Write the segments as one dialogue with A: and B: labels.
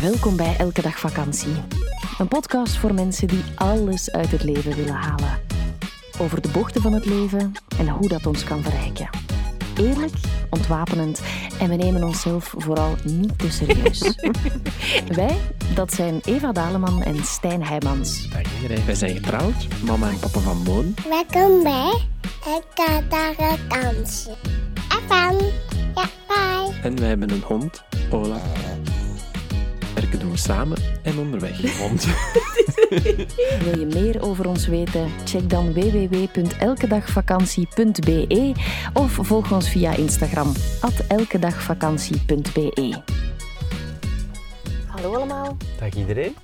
A: Welkom bij Elke Dag Vakantie. Een podcast voor mensen die alles uit het leven willen halen. Over de bochten van het leven en hoe dat ons kan verrijken. Eerlijk, ontwapenend en we nemen onszelf vooral niet te serieus. Wij, dat zijn Eva Daleman en Stijn Heijmans.
B: Dag iedereen. Wij zijn getrouwd, mama en papa van Moon.
C: Welkom bij Elke Dag Vakantie.
B: En wij hebben een hond, Olaf. Werken doen we samen en onderweg. Hond.
A: Wil je meer over ons weten? Check dan www.elkedagvakantie.be of volg ons via Instagram, elkedagvakantie.be. Hallo allemaal.
B: Dag iedereen.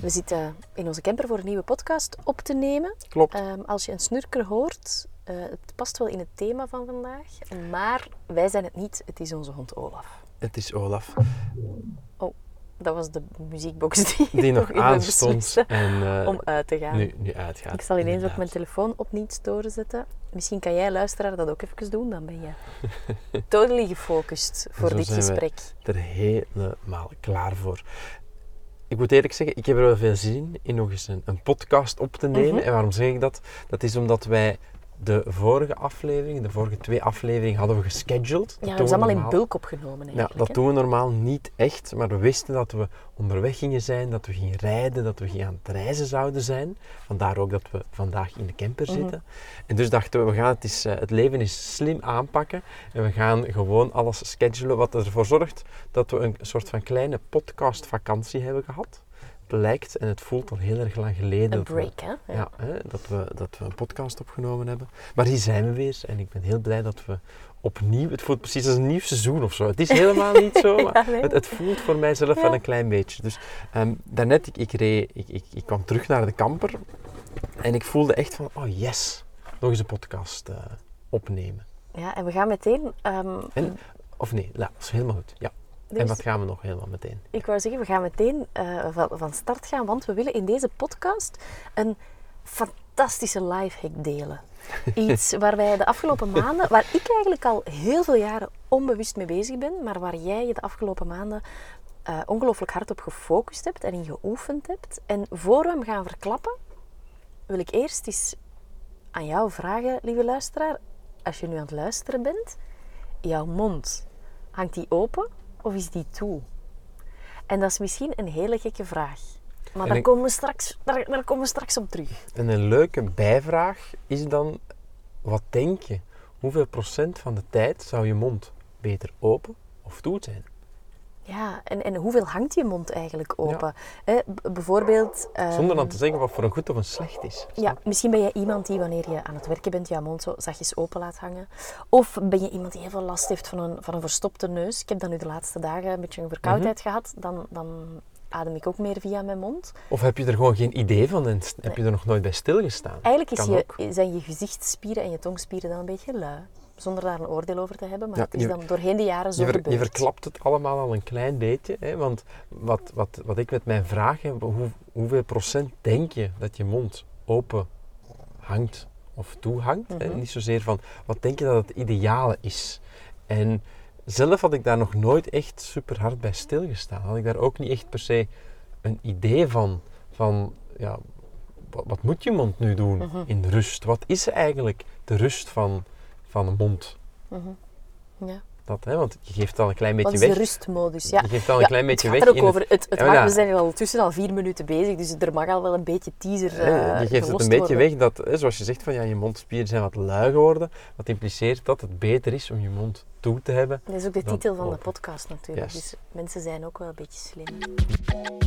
A: We zitten in onze camper voor een nieuwe podcast op te nemen.
B: Klopt.
A: Ehm, als je een snurker hoort, eh, het past wel in het thema van vandaag. Maar wij zijn het niet, het is onze hond Olaf.
B: Het is Olaf,
A: Dat was de muziekbox die,
B: die nog aanstond en eh,
A: om uit te gaan.
B: nu, nu uitgaat.
A: Ik zal ineens ook mijn telefoon op niet storen zetten. Misschien kan jij, luisteraar, dat ook even doen. Dan ben je totally gefocust voor dit gesprek.
B: er helemaal klaar voor. Ik moet eerlijk zeggen, ik heb er wel veel zin in, in nog eens een, een podcast op te nemen.
A: Mhm.
B: En waarom zeg ik dat? Dat is omdat wij de vorige aflevering, de vorige twee afleveringen, hadden we gescheduled.
A: Ja,
B: Dat
A: dat
B: doen
A: is allemaal in bulk opgenomen
B: Ja,
A: eigenlijk.
B: dat
A: hè?
B: doen we normaal niet echt, maar we wisten dat we onderweg gingen zijn, dat we gingen rijden, dat we gingen aan het reizen zouden zijn. Vandaar ook dat we vandaag in de camper
A: Mhm.
B: zitten. En dus dachten we, we gaan het, eens, eh, het leven eens slim aanpakken en we gaan gewoon alles schedulen wat ervoor zorgt dat we een soort van kleine podcastvakantie hebben gehad. Lijkt en het voelt al heel erg lang geleden
A: Een break, hè? Ja.
B: ja, hè, dat, we, dat we een podcast opgenomen hebben. Maar hier zijn we weer en ik ben heel blij dat we opnieuw... Het voelt precies als een nieuw seizoen of zo. Het is helemaal niet zo, maar
A: Ja, nee.
B: het, het voelt voor mijzelf
A: Ja.
B: wel een klein beetje. Dus ehm, daarnet, ik, ik, reed, ik, ik, ik kwam terug naar de kamper en ik voelde echt van, oh yes, nog eens een podcast eh, opnemen.
A: Ja, en we gaan meteen... ehm,
B: En, of nee, dat is helemaal goed. Ja.
A: Dus
B: En wat gaan we nog helemaal meteen?
A: Ik wou zeggen, we gaan meteen eh, van, van start gaan, want we willen in deze podcast een fantastische lifehack delen. Iets waar wij de afgelopen maanden, waar ik eigenlijk al heel veel jaren onbewust mee bezig ben, maar waar jij je de afgelopen maanden eh, ongelooflijk hard op gefocust hebt en in geoefend hebt. En voor we hem gaan verklappen, wil ik eerst eens aan jou vragen, lieve luisteraar, als je nu aan het luisteren bent, jouw mond, hangt die open of is die toe? En dat is misschien een hele gekke vraag. Maar daar, komen we straks, daar, daar komen we straks op terug.
B: En een leuke bijvraag is dan, wat denk je? Hoeveel procent van de tijd zou je mond beter open of toe zijn?
A: Ja, en, en hoeveel hangt je mond eigenlijk open? Hè, bijvoorbeeld... ehm,
B: Zonder dan te zeggen wat voor een goed of een slecht is.
A: Ja, misschien ben je iemand die wanneer je aan het werken bent, jouw mond zo zachtjes open laat hangen. Of ben je iemand die heel veel last heeft van een, van een verstopte neus. Ik heb dat nu de laatste dagen een beetje een verkoudheid
B: Mhm.
A: gehad. Dan, dan adem ik ook meer via mijn mond.
B: Of heb je er gewoon geen idee van en heb je er nog nooit bij stilgestaan?
A: Eigenlijk is je, zijn je gezichtsspieren en je tongspieren dan een beetje lui. Zonder daar een oordeel over te hebben, maar
B: Ja,
A: het is
B: je-
A: dan doorheen de jaren zo
B: Je, ver-
A: gebeurd.
B: je verklapt het allemaal al een klein beetje. Hè? Want wat, wat, wat ik met mijn vraag heb, hoe, hoeveel procent denk je dat je mond open hangt of toe hangt? hè?
A: Mhm.
B: Niet zozeer van wat denk je dat het ideale is. En zelf had ik daar nog nooit echt super hard bij stilgestaan. Had ik daar ook niet echt per se een idee van. van ja, wat, wat moet je mond nu doen
A: Mhm.
B: in rust? Wat is eigenlijk de rust van, van een mond?
A: Mhm. Ja.
B: Dat, hè? Want je geeft al een klein beetje
A: is de
B: weg.
A: rustmodus? Ja.
B: Je geeft al een
A: Ja,
B: klein beetje weg.
A: er ook
B: in
A: over. Het, het
B: Ja,
A: mag-
B: ja.
A: We zijn al tussen al vier minuten bezig, dus er mag al wel een beetje teaser
B: hè,
A: eh
B: je geeft het een beetje
A: worden.
B: weg dat, hè, zoals je zegt, van, ja, je mondspieren zijn wat lui geworden. Wat impliceert dat het beter is om je mond toe te hebben.
A: Dat is ook de titel van de podcast natuurlijk. Dus mensen zijn ook wel een beetje slim.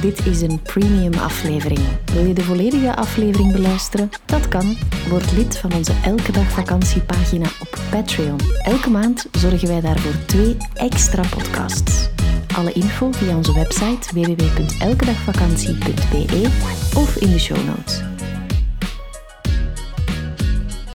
A: Dit is een premium aflevering. Wil je de volledige aflevering beluisteren? Dat kan. Word lid van onze Elke Dag Vakantiepagina op Patreon. Elke maand zorgen wij daarvoor twee extra podcasts. Alle info via onze website www.elkedagvakantie.be of in de show notes.